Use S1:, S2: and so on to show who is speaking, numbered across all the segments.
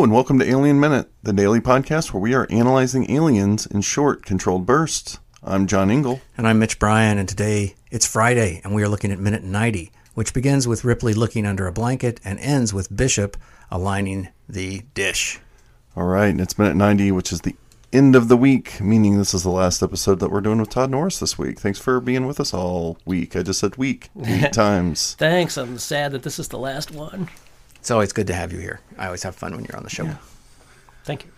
S1: Hello, and welcome to Alien Minute, the daily podcast where we are analyzing aliens in short, controlled bursts. I'm John Ingle.
S2: And I'm Mitch Bryan, and today it's Friday, and we are looking at minute 90, which begins with Ripley looking under a blanket and ends with Bishop aligning the dish.
S1: All right, and it's minute 90, which is the end of the week, meaning this is the last episode that we're doing with Todd Norris this week. Thanks for being with us all week. I just said week eight times.
S3: Thanks. I'm sad that this is the last one.
S2: It's always good to have you here. I always have fun when you're on the show.
S1: Yeah.
S3: Thank you.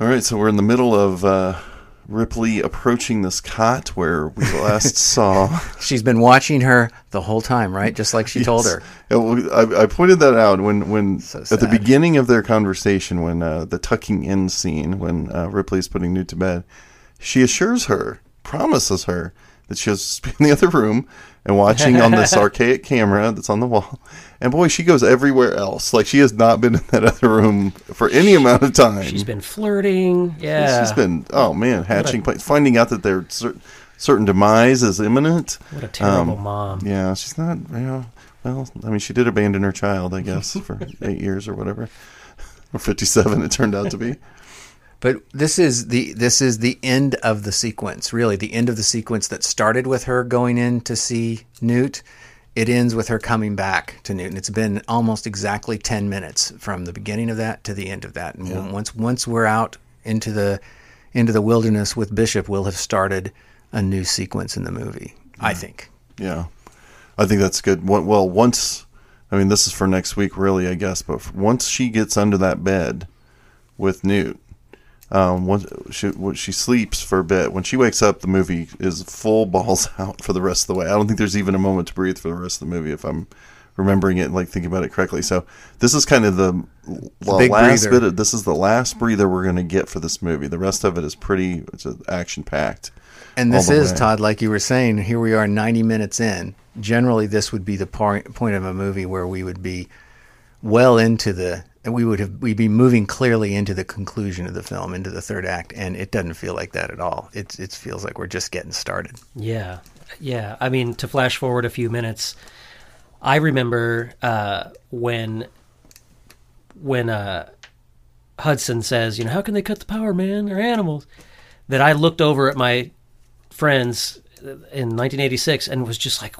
S1: All right, so we're in the middle of uh, Ripley approaching this cot where we last saw.
S2: She's been watching her the whole time, right? Just like she
S1: Yes.
S2: told her.
S1: Yeah, I, I pointed that out when, when
S2: So
S1: at the beginning of their conversation, when uh, the tucking in scene, when uh, Ripley's putting Newt to bed, she assures her, promises her that be in the other room and watching on this archaic camera that's on the wall. And boy, she goes everywhere else. Like she has not been in that other room for any amount of time.
S3: She's been flirting. Yeah.
S1: She's been, oh man, hatching, plans, finding out that their cer- certain demise is imminent.
S3: What a terrible
S1: Um,
S3: mom.
S1: Yeah, she's not. You know, well, I mean, she did abandon her child, I guess, for eight years or whatever, or fifty-seven. It turned out to be.
S2: But this is the this is the end of the sequence, really the end of the sequence that started with her going in to see Newt. It ends with her coming back to Newt, and it's been almost exactly ten minutes from the beginning of that to the end of that. And once once we're out into the into the wilderness with Bishop, we'll have started a new sequence in the movie. I think.
S1: Yeah, I think that's good. Well, well, once, I mean, this is for next week, really, I guess. But once she gets under that bed with Newt, um, once she when she sleeps for a bit, when she wakes up, the movie is full balls out for the rest of the way. I don't think there's even a moment to breathe for the rest of the movie, if I'm remembering it, and like thinking about it correctly. So this is kind of the, the last
S2: breather.
S1: bit. Of, this is the last breather we're going to get for this movie. The rest of it is pretty. It's action packed.
S2: And this is
S1: way.
S2: Todd, like you were saying. Here we are, ninety minutes in. Generally, this would be the point point of a movie where we would be well into the, and we would have we'd be moving clearly into the conclusion of the film, into the third act, and it doesn't feel like that at all. It it feels like we're just getting started.
S3: Yeah. Yeah. I mean, to flash forward a few minutes, I remember uh, when when uh, Hudson says, you know, how can they cut the power, man? They're animals. That I looked over at my friends in 1986 and was just like,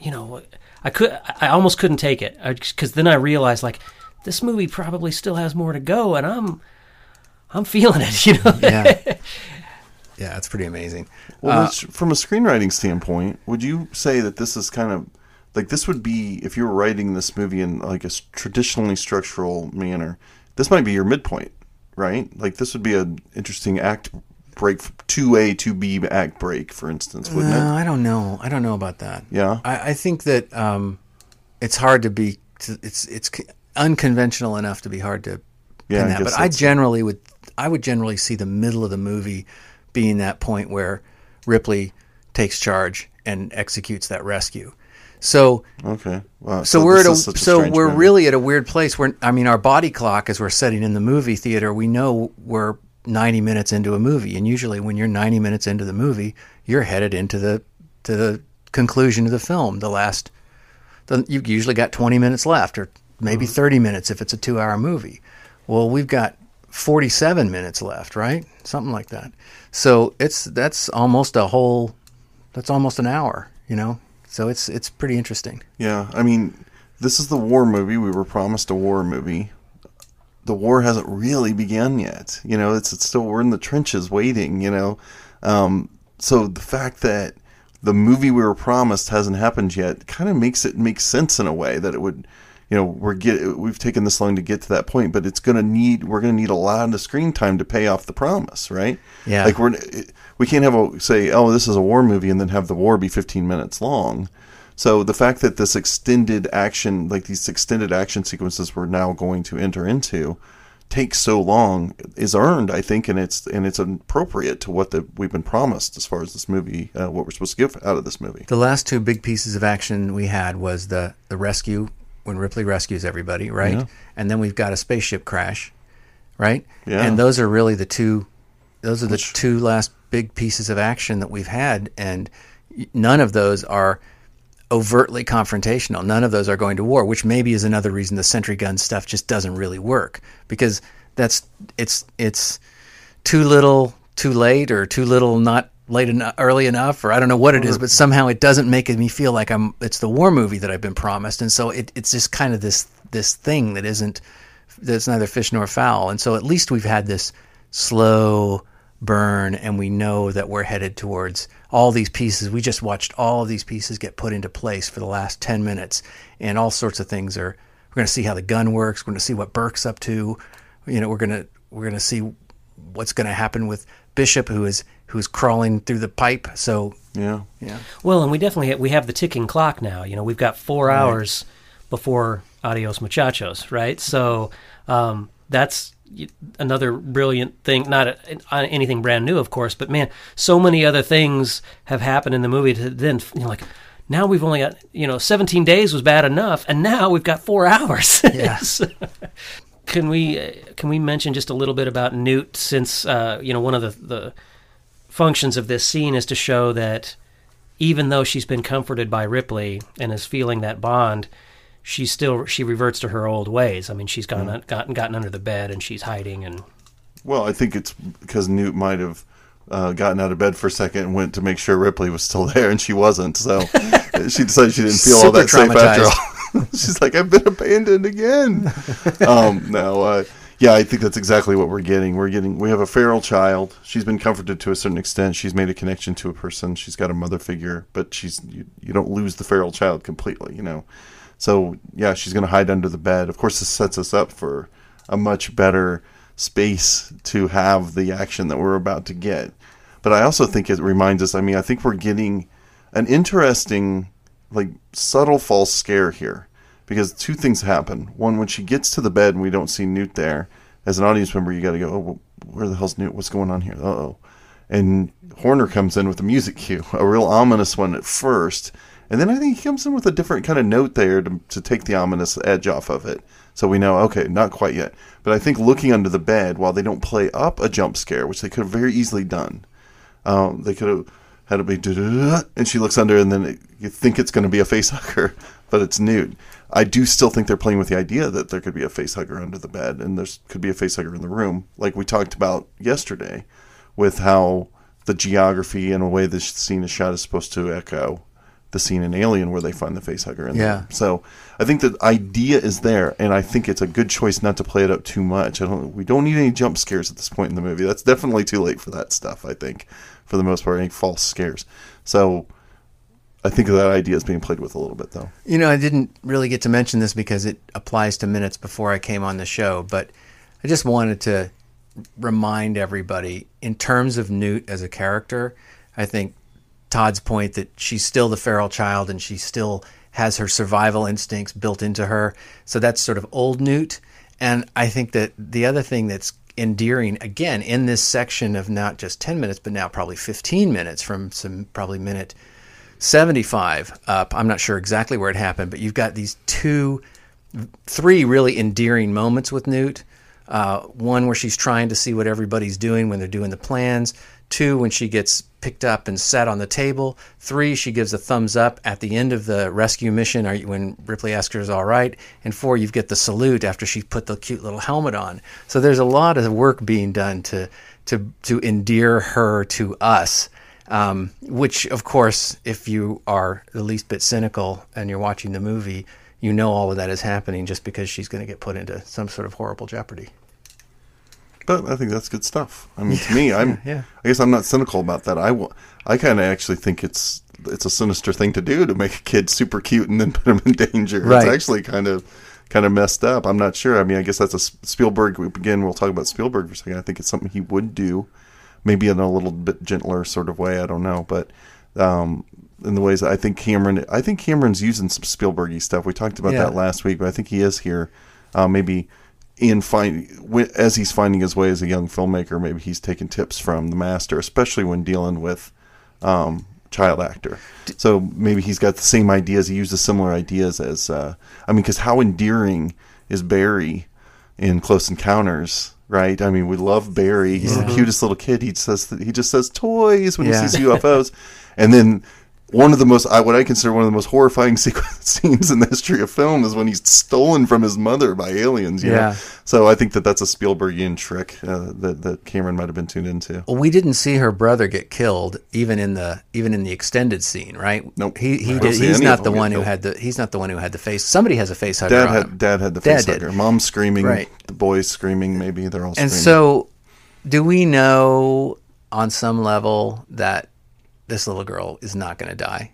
S3: you know, I could, I almost couldn't take it because then I realized like this movie probably still has more to go, and I'm, I'm feeling it, you know.
S2: Yeah, yeah, it's pretty amazing.
S1: Well,
S2: Uh,
S1: from a screenwriting standpoint, would you say that this is kind of like this would be if you were writing this movie in like a traditionally structural manner? This might be your midpoint, right? Like this would be an interesting act break, two A, two B act break, for instance, wouldn't
S2: no,
S1: it?
S2: I don't know. I don't know about that.
S1: Yeah.
S2: I, I think that um, it's hard to be. To, it's it's c- unconventional enough to be hard to
S1: Yeah,
S2: pin
S1: I
S2: that.
S1: guess
S2: But I generally would. I would generally see the middle of the movie being that point where Ripley takes charge and executes that rescue. So
S1: Okay. Wow.
S2: so, we're at a, so
S1: strange
S2: we're
S1: movie.
S2: really at a weird place where I mean our body clock as we're sitting in the movie theater we know we're 90 minutes into a movie and usually when you're 90 minutes into the movie you're headed into the to the conclusion of the film the last the, you've usually got 20 minutes left or maybe 30 minutes if it's a 2 hour movie well we've got 47 minutes left right something like that so it's that's almost a whole that's almost an hour you know so it's it's pretty interesting
S1: Yeah, I mean, this is the war movie. We were promised a war movie. The war hasn't really begun yet. You know, it's, it's still we're in the trenches waiting. You know, um, so the fact that the movie we were promised hasn't happened yet kind of makes it make sense in a way that it would. You know, we're get we've taken this long to get to that point, but it's gonna need we're gonna need a lot of screen time to pay off the promise, right?
S2: Yeah.
S1: Like we're we can't have a say, oh, this is a war movie, and then have the war be 15 minutes long. So the fact that this extended action, like these extended action sequences, we're now going to enter into, takes so long is earned, I think, and it's and it's appropriate to what the, we've been promised as far as this movie, uh, what we're supposed to get out of this movie.
S2: The last two big pieces of action we had was the the rescue when Ripley rescues everybody, right?
S1: Yeah.
S2: And then we've got a spaceship crash, right?
S1: Yeah.
S2: And those are really the two those are the
S1: Which-
S2: two last big pieces of action that we've had and none of those are overtly confrontational. None of those are going to war, which maybe is another reason the sentry gun stuff just doesn't really work because that's it's it's too little, too late, or too little, not late enough, early enough, or I don't know what it is, but somehow it doesn't make me feel like I'm. It's the war movie that I've been promised, and so it, it's just kind of this this thing that isn't that's neither fish nor fowl. And so at least we've had this slow burn, and we know that we're headed towards all these pieces. We just watched all of these pieces get put into place for the last ten minutes, and all sorts of things are. We're going to see how the gun works. We're going to see what Burke's up to. You know, we're going to we're going to see what's going to happen with Bishop, who is who's crawling through the pipe. So
S1: Yeah.
S2: yeah,
S3: Well, and we definitely have, we have the ticking clock now. You know, we've got four hours before Adios Muchachos, right? So um, that's another brilliant thing. Not a, uh, anything brand new, of course, but man, so many other things have happened in the movie. To then, you know, like now we've only got you know 17 days was bad enough, and now we've got four hours.
S2: Yes.
S3: can we uh, can we mention just a little bit about Newt since uh, you know one of the the functions of this scene is to show that even though she's been comforted by Ripley and is feeling that bond, she still she reverts to her old ways. I mean, she's gone gotten gotten under the bed and she's hiding and
S1: Well, I think it's because Newt might have uh, gotten out of bed for a second and went to make sure Ripley was still there, and she wasn't. So she decided she didn't feel all that safe after
S2: traumatized.
S1: all. She's like, I've been abandoned again. um, no, uh, yeah, I think that's exactly what we're getting. We're getting we have a feral child. She's been comforted to a certain extent. She's made a connection to a person. She's got a mother figure, but she's you, you don't lose the feral child completely, you know. So yeah, she's going to hide under the bed. Of course, this sets us up for a much better space to have the action that we're about to get. But I also think it reminds us. I mean, I think we're getting an interesting, like subtle false scare here because two things happen. One, when she gets to the bed and we don't see Newt there, as an audience member, you got to go, oh, where the hell's Newt? What's going on here? Uh oh. And Horner comes in with a music cue, a real ominous one at first. And then I think he comes in with a different kind of note there to, to take the ominous edge off of it. So we know, okay, not quite yet. But I think looking under the bed, while they don't play up a jump scare, which they could have very easily done, um, they could have had it be, and she looks under, and then it, you think it's going to be a face hugger, but it's Newt. I do still think they're playing with the idea that there could be a face hugger under the bed, and there could be a face hugger in the room, like we talked about yesterday, with how the geography and the way this scene is shot is supposed to echo the scene in Alien where they find the face hugger in
S2: Yeah.
S1: there. So I think the idea is there, and I think it's a good choice not to play it up too much. I don't. We don't need any jump scares at this point in the movie. That's definitely too late for that stuff. I think, for the most part, any false scares. So I think that idea is being played with a little bit, though.
S2: You know, I didn't really get to mention this because it applies to minutes before I came on the show, but I just wanted to remind everybody in terms of Newt as a character, I think Todd's point that she's still the feral child and she still has her survival instincts built into her. So that's sort of old Newt. And I think that the other thing that's endearing, again, in this section of not just 10 minutes, but now probably 15 minutes from some probably minute 75 up. I'm not sure exactly where it happened, but you've got these two, three really endearing moments with Newt. Uh, one where she's trying to see what everybody's doing when they're doing the plans. Two, when she gets picked up and set on the table. Three, she gives a thumbs up at the end of the rescue mission you, when Ripley asks her is all right. And four, you get the salute after she put the cute little helmet on. So there's a lot of work being done to to to endear her to us. Um, which, of course, if you are the least bit cynical and you're watching the movie, you know all of that is happening just because she's going to get put into some sort of horrible jeopardy.
S1: But I think that's good stuff. I mean, to me, I'm.
S2: yeah.
S1: I guess I'm not cynical about that. I, wa- I kind of actually think it's it's a sinister thing to do to make a kid super cute and then put him in danger.
S2: Right.
S1: It's actually kind of kind of messed up. I'm not sure. I mean, I guess that's a Spielberg. Again, we'll talk about Spielberg for a second. I think it's something he would do, maybe in a little bit gentler sort of way. I don't know, but um, in the ways I think Cameron, I think Cameron's using some Spielbergy stuff. We talked about
S2: Yeah.
S1: that last week, but I think he is here. Uh, maybe in find as he's finding his way as a young filmmaker, maybe he's taking tips from the master, especially when dealing with um, child actor. So maybe he's got the same ideas. He uses similar ideas as uh, I mean, because how endearing is Barry in Close Encounters? Right? I mean, we love Barry. He's the mm-hmm. cutest little kid. He says he just says toys when
S2: Yeah.
S1: he sees UFOs, and then one of the most what I consider one of the most horrifying sequence, scenes in the history of film is when he's stolen from his mother by aliens. You
S2: Yeah.
S1: know? So I think that that's a Spielbergian trick uh, that that Cameron might have been tuned into.
S2: Well, we didn't see her brother get killed, even in the even in the extended scene, right?
S1: Nope.
S2: He he did. He's not the one who had the. He's not the one who had the face. Somebody has a face hugger
S1: Dad had dad had the
S2: Dad
S1: face
S2: did.
S1: hugger. Mom screaming.
S2: Right.
S1: The boys screaming. Maybe they're all
S2: And
S1: screaming.
S2: so, do we know on some level that this little girl is not going to die?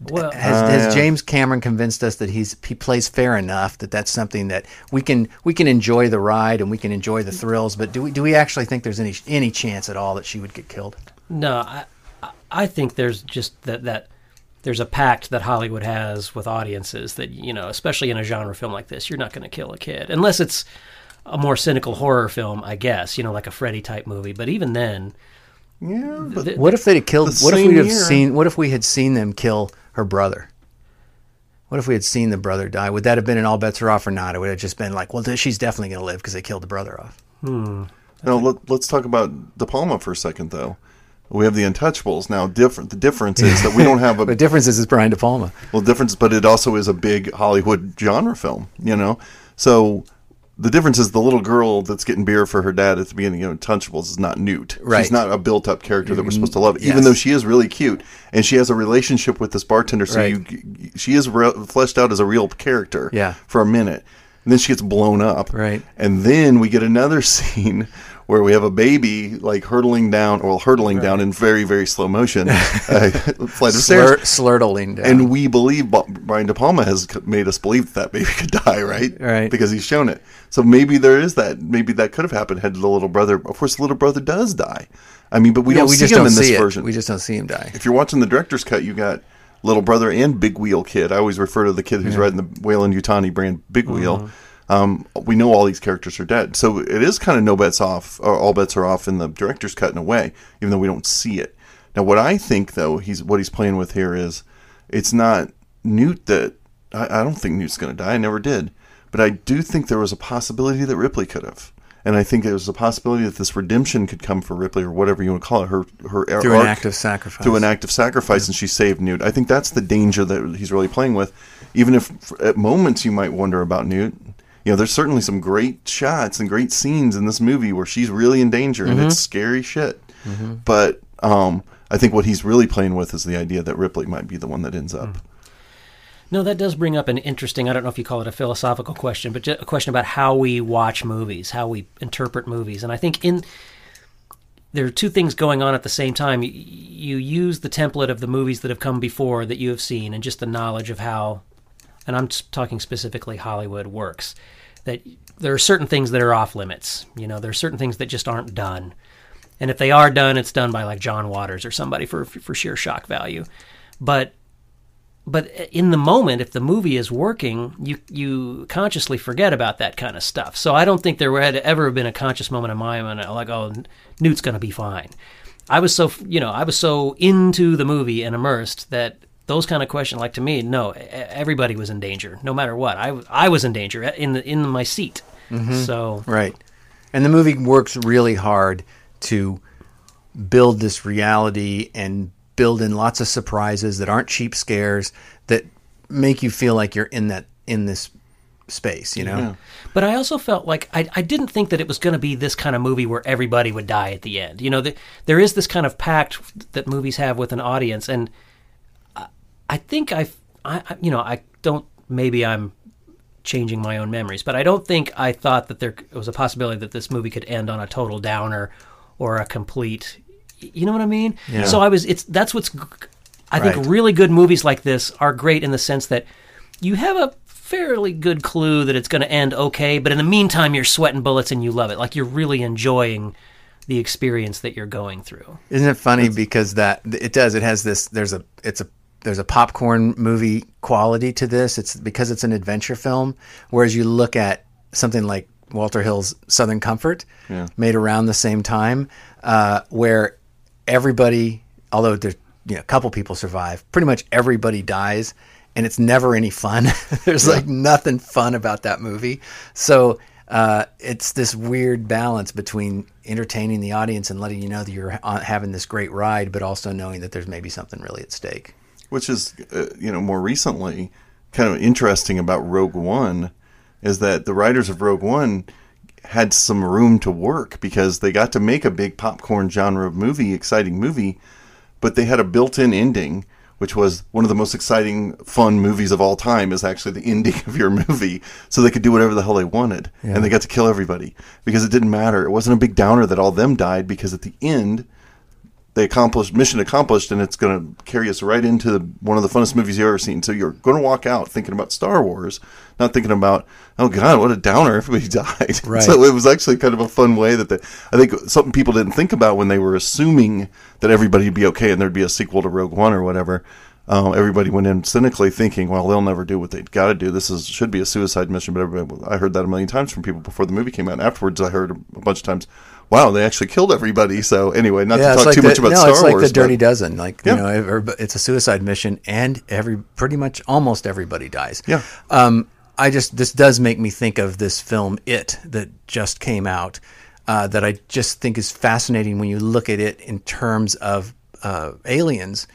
S3: Well,
S2: Has,
S1: Uh,
S2: has. James Cameron convinced us that he's he plays fair enough that that's something that we can we can enjoy the ride and we can enjoy the thrills, but do we do we actually think there's any any chance at all that she would get killed?
S3: No, I, I- I think there's just that that there's a pact that Hollywood has with audiences that you know, especially in a genre film like this, you're not going to kill a kid unless it's a more cynical horror film, I guess. You know, like a Freddy type movie. But even then,
S1: yeah, but
S3: th-
S2: What if they'd have killed?
S1: The
S2: What if we'd have seen? What if we had seen them kill her brother? What if we had seen the brother die? Would that have been an all bets are off or not? It would have just been like, well, she's definitely going to live because they killed the brother off. Hmm.
S1: Now let, let's talk about De Palma for a second, though. We have the Untouchables now. Different. The difference is that we don't have a
S2: The difference is it's Brian De Palma.
S1: well difference, but it also is a big Hollywood genre film. You know, so the difference is the little girl that's getting beer for her dad at the beginning of Untouchables is not Newt.
S2: Right.
S1: She's not a built-up character that we're supposed to love, even though she is really cute and she has a relationship with this bartender. So
S2: Right.
S1: you, she is re- fleshed out as a real character.
S2: Yeah.
S1: for a minute. And then she gets blown up.
S2: Right.
S1: And then we get another scene where we have a baby like hurtling down, or hurtling down in very, very slow motion, uh, flight of
S2: Slur,
S1: stairs.
S2: slurtling down.
S1: And we believe Brian De Palma has made us believe that, that baby could die, right?
S2: Right.
S1: Because he's shown it. So maybe there is that. Maybe that could have happened had the little brother. Of course, the little brother does die. I mean, but we
S2: yeah,
S1: don't
S2: we
S1: see
S2: just
S1: him
S2: don't
S1: in this
S2: see it.
S1: version.
S2: We just don't see him die.
S1: if you're watching the director's cut, you got little brother and big wheel kid. I always refer to the kid who's riding the Weyland-Yutani brand big wheel. Um, we know all these characters are dead, so it is kind of no bets off, or all bets are off in the director's cut in a way, even though we don't see it. Now, what I think though, he's what he's playing with here is it's not Newt that I, I don't think Newt's going to die. I never did, but I do think there was a possibility that Ripley could have. And I think there was a possibility that this redemption could come for Ripley, or whatever you want to call it, her her
S2: Through an act of sacrifice.
S1: through an act of sacrifice, and she saved Newt. I think that's the danger that he's really playing with. Even if at moments you might wonder about Newt, you know, there's certainly some great shots and great scenes in this movie where she's really in danger, and it's mm-hmm. scary shit. Mm-hmm. But um, I think what he's really playing with is the idea that Ripley might be the one that ends up. Mm-hmm.
S3: No, that does bring up an interesting, I don't know if you call it a philosophical question, but a question about how we watch movies, how we interpret movies. And I think in there are two things going on at the same time. You, you use the template of the movies that have come before that you have seen and just the knowledge of how, and I'm talking specifically Hollywood works, that there are certain things that are off limits. You know, there are certain things that just aren't done. And if they are done, it's done by like John Waters or somebody for for sheer shock value. But but in the moment if the movie is working you you consciously forget about that kind of stuff so i don't think there had ever been a conscious moment in my mind like oh newt's to be fine i was so you know i was so into the movie and immersed that those kind of questions like to me no e- everybody was in danger no matter what i, I was in danger in the, in my seat mm-hmm. so
S2: Right. And the movie works really hard to build this reality and build in lots of surprises that aren't cheap scares that make you feel like you're in that in this space, you know?
S3: But I also felt like I, I didn't think that it was going to be this kind of movie where everybody would die at the end. You know, the, there is this kind of pact that movies have with an audience, and I, think I've, I, I- you know, I don't. Maybe I'm changing my own memories, but I don't think I thought that there was a possibility that this movie could end on a total downer or a complete. You know what I mean?
S2: Yeah.
S3: So I was. It's that's what's. I think really good movies like this are great in the sense that you have a fairly good clue that it's going to end okay, but in the meantime, you're sweating bullets and you love it. Like you're really enjoying the experience that you're going through.
S2: Isn't it funny because that it does it has this there's a it's a there's a popcorn movie quality to this. It's because it's an adventure film whereas you look at something like Walter Hill's Southern Comfort made around the same time uh, where everybody although there's you know a couple people survive, pretty much everybody dies and it's never any fun. there's like nothing fun about that movie. So uh, it's this weird balance between entertaining the audience and letting you know that you're having this great ride, but also knowing that there's maybe something really at stake.
S1: Which is uh, you know more recently kind of interesting about Rogue One is that the writers of Rogue One had some room to work because they got to make a big popcorn genre movie, exciting movie, but they had a built-in ending which was one of the most exciting fun movies of all time is actually the ending of your movie. So they could do whatever the hell they wanted and they got to kill everybody because it didn't matter. It wasn't a big downer that all them died because at the end they accomplished mission accomplished and it's going to carry us right into the, one of the funnest movies you've ever seen so you're going to walk out thinking about star wars not thinking about oh god what a downer everybody died
S2: Right.
S1: so it was actually kind of a fun way that they, i think something people didn't think about when they were assuming that everybody would be okay and there'd be a sequel to rogue one or whatever uh, everybody went in cynically thinking, "Well, they'll never do what they've got to do. This is should be a suicide mission." But everybody, I heard that a million times from people before the movie came out. And afterwards, I heard a bunch of times, "Wow, they actually killed everybody." So anyway, not to talk too
S2: the,
S1: much about
S2: no,
S1: Star
S2: it's like
S1: Wars.
S2: the Dirty
S1: but-
S2: Dozen. Like
S1: Yeah.
S2: you know, it's a suicide mission, and every pretty much almost everybody dies.
S1: Yeah.
S2: Um, I just this does make me think of this film It that just came out. Uh, that I just think is fascinating when you look at it in terms of uh, aliens.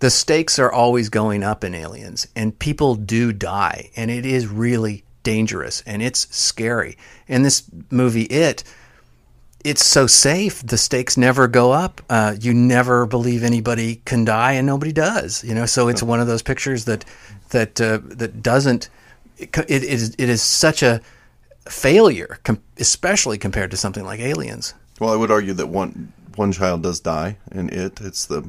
S2: The stakes are always going up in aliens, and people do die, and it is really dangerous and it's scary. And this movie, It, it's so safe. The stakes never go up. Uh, you never believe anybody can die, and nobody does. You know, so it's one of those pictures that that uh, that doesn't. It, it is it is such a failure, com- especially compared to something like Aliens.
S1: Well, I would argue that one one child does die in it. It's the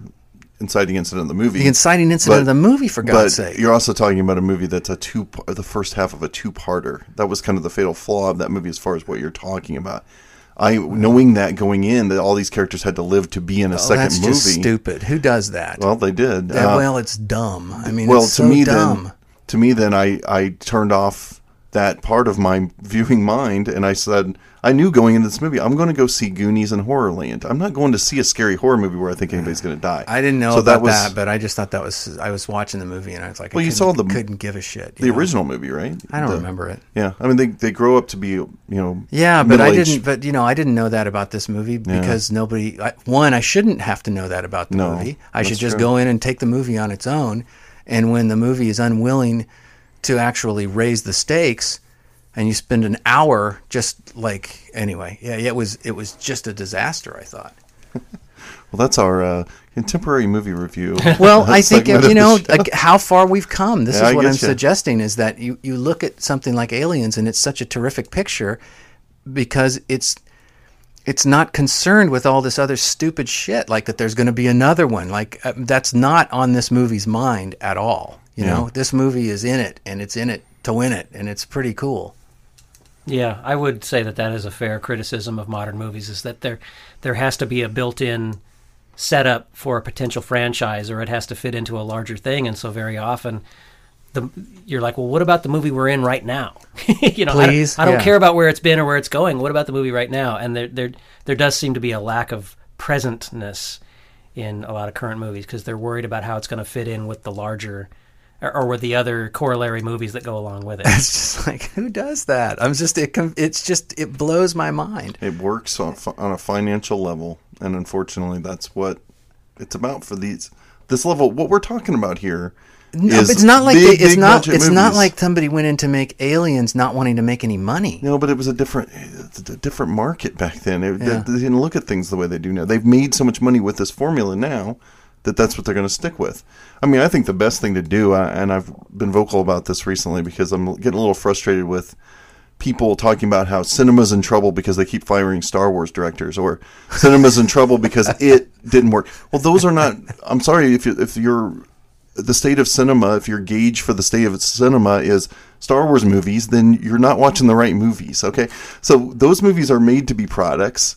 S1: inciting incident of the movie.
S2: The inciting incident of the movie, for God's
S1: but
S2: sake.
S1: you're also talking about a movie that's a two, the first half of a two-parter. That was kind of the fatal flaw of that movie, as far as what you're talking about. I knowing that going in that all these characters had to live to be in a
S2: Oh,
S1: second
S2: that's
S1: movie.
S2: just stupid. Who does that?
S1: Well, they did.
S2: Uh, well, it's dumb. I mean,
S1: well,
S2: it's
S1: to
S2: so
S1: me
S2: dumb.
S1: then, to me then, I I turned off that part of my viewing mind, and I said I knew going into this movie, I'm going to go see Goonies and Horrorland. I'm not going to see a scary horror movie where I think anybody's going to die.
S2: I didn't know
S1: So
S2: about that,
S1: was
S2: but I just thought that was. I was watching the movie and I was like, I
S1: Well, you saw the-
S2: couldn't give a shit.
S1: the
S2: know?
S1: original movie, right?
S2: I don't
S1: The-
S2: remember it.
S1: Yeah, I mean they they grow up to be you know
S2: Yeah, but I didn't. But you know, I didn't know that about this movie because nobody. I, one, I shouldn't have to know that about the
S1: No,
S2: movie. I should just
S1: true.
S2: go in and take the movie on its own. And when the movie is unwilling to actually raise the stakes, and you spend an hour just like anyway, yeah, it was it was just a disaster. I thought.
S1: Well, that's our uh, contemporary movie review.
S2: Well, I think you know like, how far we've come. This
S1: Yeah,
S2: is what I'm
S1: you.
S2: suggesting is that you you look at something like Aliens, and it's such a terrific picture because it's it's not concerned with all this other stupid shit like that. There's going to be another one. Like uh, that's not on this movie's mind at all. You know, this movie is in it, and it's in it to win it, and it's pretty cool.
S3: Yeah, I would say that that is a fair criticism of modern movies is that there there has to be a built-in setup for a potential franchise or it has to fit into a larger thing and so very often the you're like, "Well, what about the movie we're in right now?" you know, I don't- I don't,
S2: Yeah.
S3: care about where it's been or where it's going. What about the movie right now? And there there there does seem to be a lack of presentness in a lot of current movies because they're worried about how it's going to fit in with the larger or, or with the other corollary movies that go along with it.
S2: It's just like who does that? I'm just it. It's just it blows my mind.
S1: it works on on a financial level, and unfortunately, that's what it's about for these this level. What we're talking about here
S2: No, but it's not like
S1: big,
S2: they, it's not
S1: budget
S2: it's not like somebody went in to make aliens not wanting to make any money.
S1: No, but it was a different, it's a different market back then. It,
S2: Yeah.
S1: they, they didn't look at things the way they do now. They've made so much money with this formula now that that's what they're going to stick with. I mean, I think the best thing to do, uh, and I've been vocal about this recently because I'm getting a little frustrated with people talking about how cinema's in trouble because they keep firing Star Wars directors, or cinema's in trouble because it didn't work. Well, those are not. I'm sorry if you, if you're the state of cinema, if your gauge for the state of cinema is Star Wars movies, then you're not watching the right movies. Okay, so those movies are made to be products,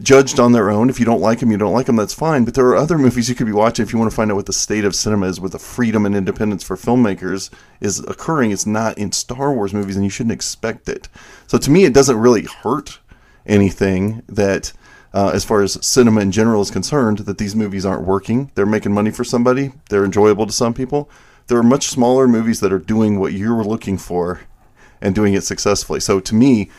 S1: judged on their own. If you don't like them, you don't like them. That's fine. But there are other movies you could be watching if you want to find out what the state of cinema is, what the freedom and independence for filmmakers is occurring. It's not in Star Wars movies, and you shouldn't expect it. So to me, it doesn't really hurt anything that. Uh, as far as cinema in general is concerned, that these movies aren't working. They're making money for somebody. They're enjoyable to some people. There are much smaller movies that are doing what you were looking for and doing it successfully. So to me,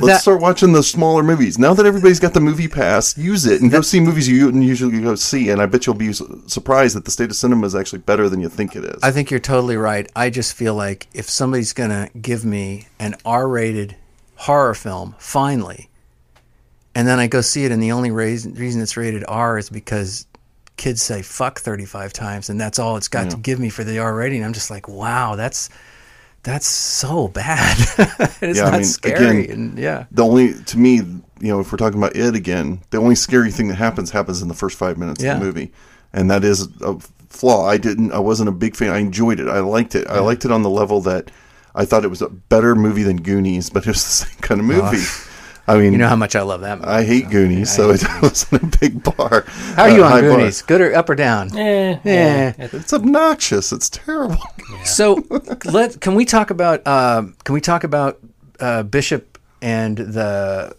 S1: Let's
S2: That-
S1: start watching the smaller movies. Now that everybody's got the MoviePass, use it and go see movies you wouldn't usually go see. And I bet you'll be surprised that the state of cinema is actually better than you think it is.
S2: I think you're totally right. I just feel like if somebody's going to give me an R rated horror film, finally, and then I go see it, and the only reason, reason it's rated R is because kids say fuck 35 times, and that's all it's got to give me for the R rating. I'm just like, wow, that's. That's so bad. it's
S1: Yeah, I mean,
S2: scary,
S1: again,
S2: and yeah,
S1: the only to me, you know, if we're talking about it again, the only scary thing that happens happens in the first five minutes
S2: Yeah.
S1: of the movie, and that is a flaw. I didn't, I wasn't a big fan. I enjoyed it. I liked it. I liked it on the level that I thought it was a better movie than Goonies, but it was the same kind of movie. I mean,
S2: you know how much I love that. Movie.
S1: I hate Goonies, so it wasn't a big bar.
S2: how are you
S1: uh,
S2: on
S1: high bar.
S2: Goonies? Good or up or down?
S3: Eh,
S2: Yeah.
S3: eh,
S1: It's obnoxious. It's terrible.
S2: So let can we talk about um, can we talk about uh, Bishop and the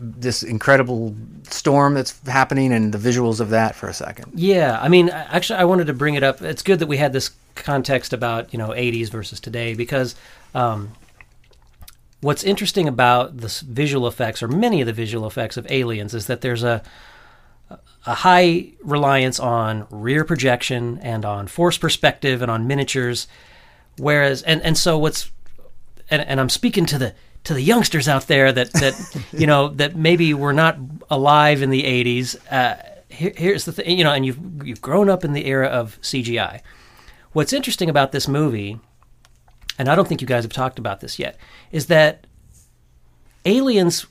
S2: this incredible storm that's happening and the visuals of that for a second?
S3: Yeah, I mean, actually, I wanted to bring it up. It's good that we had this context about you know 80s versus today because um, what's interesting about the visual effects or many of the visual effects of Aliens is that there's a a high reliance on rear projection and on force perspective and on miniatures, whereas and and so what's and, and I'm speaking to the to the youngsters out there that that you know that maybe were not alive in the 80s. Uh, here, here's the thing, you know, and you've you've grown up in the era of CGI. What's interesting about this movie, and I don't think you guys have talked about this yet, is that Aliens.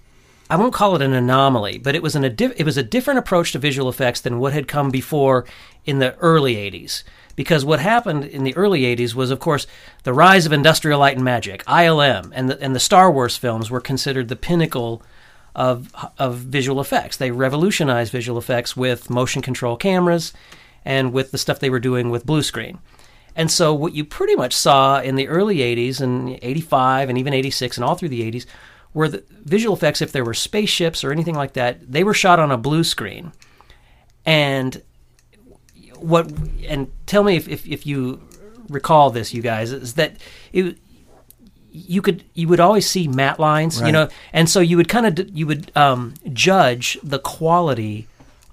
S3: I won't call it an anomaly, but it was an it was a different approach to visual effects than what had come before in the early 80s. Because what happened in the early 80s was, of course, the rise of industrial light and magic, ILM, and the, and the Star Wars films were considered the pinnacle of of visual effects. They revolutionized visual effects with motion control cameras and with the stuff they were doing with blue screen. And so what you pretty much saw in the early 80s and 85 and even 86 and all through the 80s were the visual effects if there were spaceships or anything like that, they were shot on a blue screen. And what and tell me if, if, if you recall this you guys is that it you could you would always see matte lines you know and so you would kind of you would um, judge the quality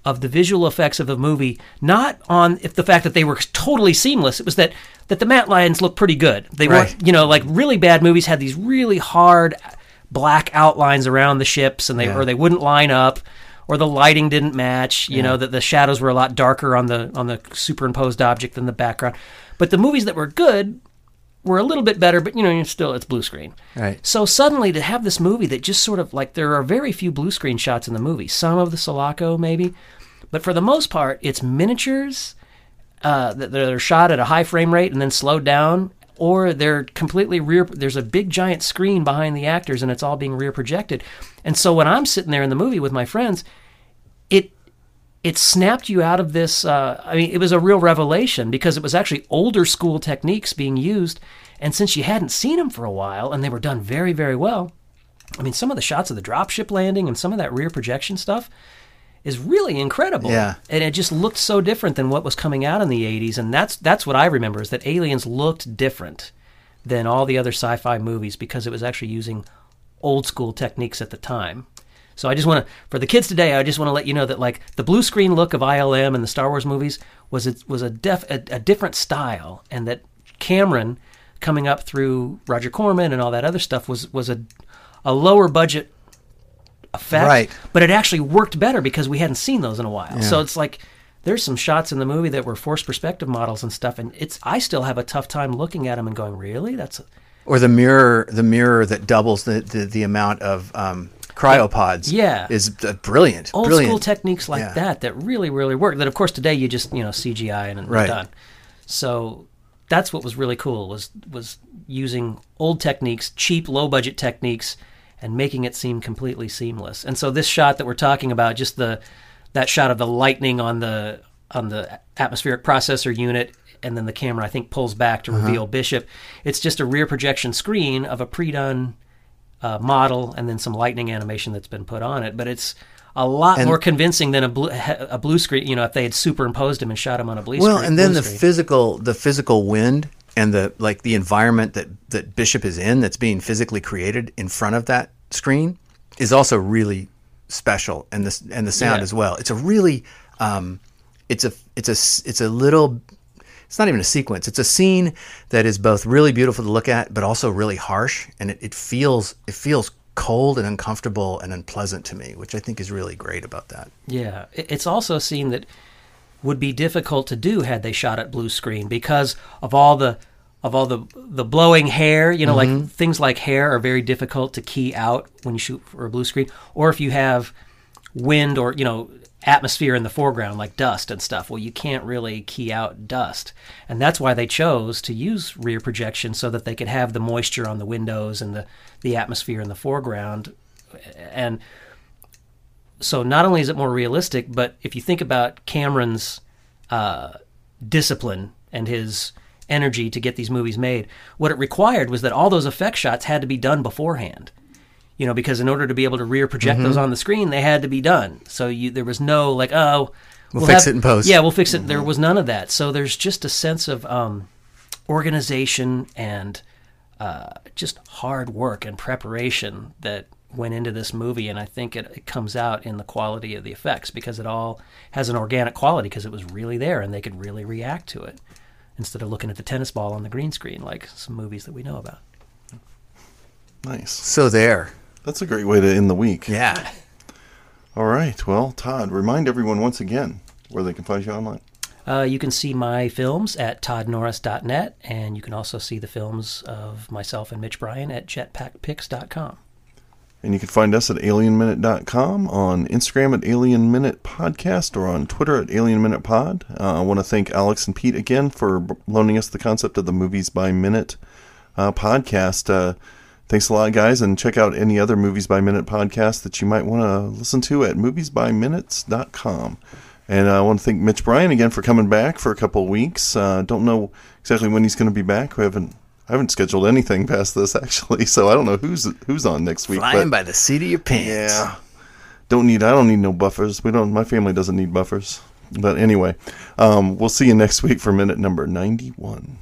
S3: of the visual effects of the movie not on if the fact that they were totally seamless it was that that the matte lines looked pretty good they
S2: Right.
S3: weren't you know like really bad movies had these really hard black outlines around the ships and they
S2: Yeah.
S3: or they wouldn't line up or the lighting didn't match you know that the shadows were a lot darker on the on the superimposed object than the background but the movies that were good were a little bit better but you know you're still it's blue screen
S2: Right.
S3: so suddenly to have this movie that just sort of like there are very few blue screen shots in the movie some of the Sulaco maybe but for the most part it's miniatures uh, that are shot at a high frame rate and then slowed down, or they're completely rear. There's a big giant screen behind the actors, and it's all being rear projected. And so when I'm sitting there in the movie with my friends, it it snapped you out of this. Uh, I mean, it was a real revelation because it was actually older school techniques being used, and since you hadn't seen them for a while, and they were done very very well. I mean, some of the shots of the dropship landing and some of that rear projection stuff is really incredible.
S2: Yeah.
S3: And it just looked so different than what was coming out in the 80s and that's that's what I remember is that Aliens looked different than all the other sci-fi movies because it was actually using old school techniques at the time. So I just want to for the kids today I just want to let you know that like the blue screen look of ILM and the Star Wars movies was a, was a def a, a different style and that Cameron coming up through Roger Corman and all that other stuff was was a a lower budget effect,
S2: Right.
S3: but it actually worked better because we hadn't seen those in a while. So it's like there's some shots in the movie that were forced perspective models and stuff, and it's I still have a tough time looking at them and going, really? That's
S2: Or the mirror, the mirror that doubles the the, the amount of um, cryopods.
S3: Yeah.
S2: is uh, brilliant.
S3: old
S2: brilliant.
S3: school techniques like
S2: Yeah.
S3: that that really really work. That of course today you just you know CGI and, and
S2: Right.
S3: done. So that's what was really cool was was using old techniques, cheap low budget techniques, and making it seem completely seamless. And so this shot that we're talking about, just the that shot of the lightning on the on the atmospheric processor unit. And then the camera, I think, pulls back to reveal Bishop. It's just a rear projection screen of a pre-done uh, model and then some lightning animation that's been put on it. But it's a lot more convincing than a blue, a blue screen. You know, if they had superimposed him and shot him on a blue
S2: Well,
S3: screen.
S2: Well, and then the
S3: screen.
S2: physical, the physical wind and the like, the environment that that Bishop is in, that's being physically created in front of that screen is also really special, and the and the sound
S3: Yeah.
S2: as well. It's a really, um, it's a it's a it's a little. It's not even a sequence. It's a scene that is both really beautiful to look at, but also really harsh, and it, it feels it feels cold and uncomfortable and unpleasant to me, which I think is really great about that.
S3: Yeah, it's also a scene that would be difficult to do had they shot at blue screen because of all the of all the the blowing hair. You know, like mm-hmm. things like hair are very difficult to key out when you shoot for a blue screen, or if you have wind or you know atmosphere in the foreground like dust and stuff well you can't really key out dust. And that's why they chose to use rear projection so that they could have the moisture on the windows and the the atmosphere in the foreground. And so not only is it more realistic, but if you think about Cameron's uh, discipline and his energy to get these movies made, what it required was that all those effect shots had to be done beforehand. You know, because in order to be able to rear project those on the screen, they had to be done. So you, there was no like, oh,
S2: We'll fix it in post.
S3: Yeah, we'll fix it. There was none of that. So there's just a sense of um, organization and uh, just hard work and preparation that went into this movie, and I think it, it comes out in the quality of the effects because it all has an organic quality because it was really there and they could really react to it instead of looking at the tennis ball on the green screen like some movies that we know about.
S1: Nice.
S2: So there,
S1: That's a great way to end the week.
S2: yeah.
S1: All right. Well, Todd, remind everyone once again where they can find you online.
S3: Uh, you can see my films at toddnorris.net, and you can also see the films of myself and Mitch Bryan at jetpackpics.com.
S1: And you can find us at alienminute.com, on Instagram at Alien Minute Podcast, or on Twitter at Alien Minute Pod. Uh, I want to thank Alex and Pete again for loaning us the concept of the Movies by Minute uh, podcast. Uh, thanks a lot, guys, and check out any other Movies by Minute podcast that you might want to listen to at moviesbyminutes.com. And uh, I want to thank Mitch Bryan again for coming back for a couple of weeks. Uh, don't know exactly when he's going to be back. We haven't. I haven't scheduled anything past this actually, so I don't know who's who's on next week.
S2: Flying
S1: but-
S2: by the seat of your pants.
S1: yeah. Don't need I don't need no buffers. We don't my family doesn't need buffers. But anyway, um, we'll see you next week for minute number 91.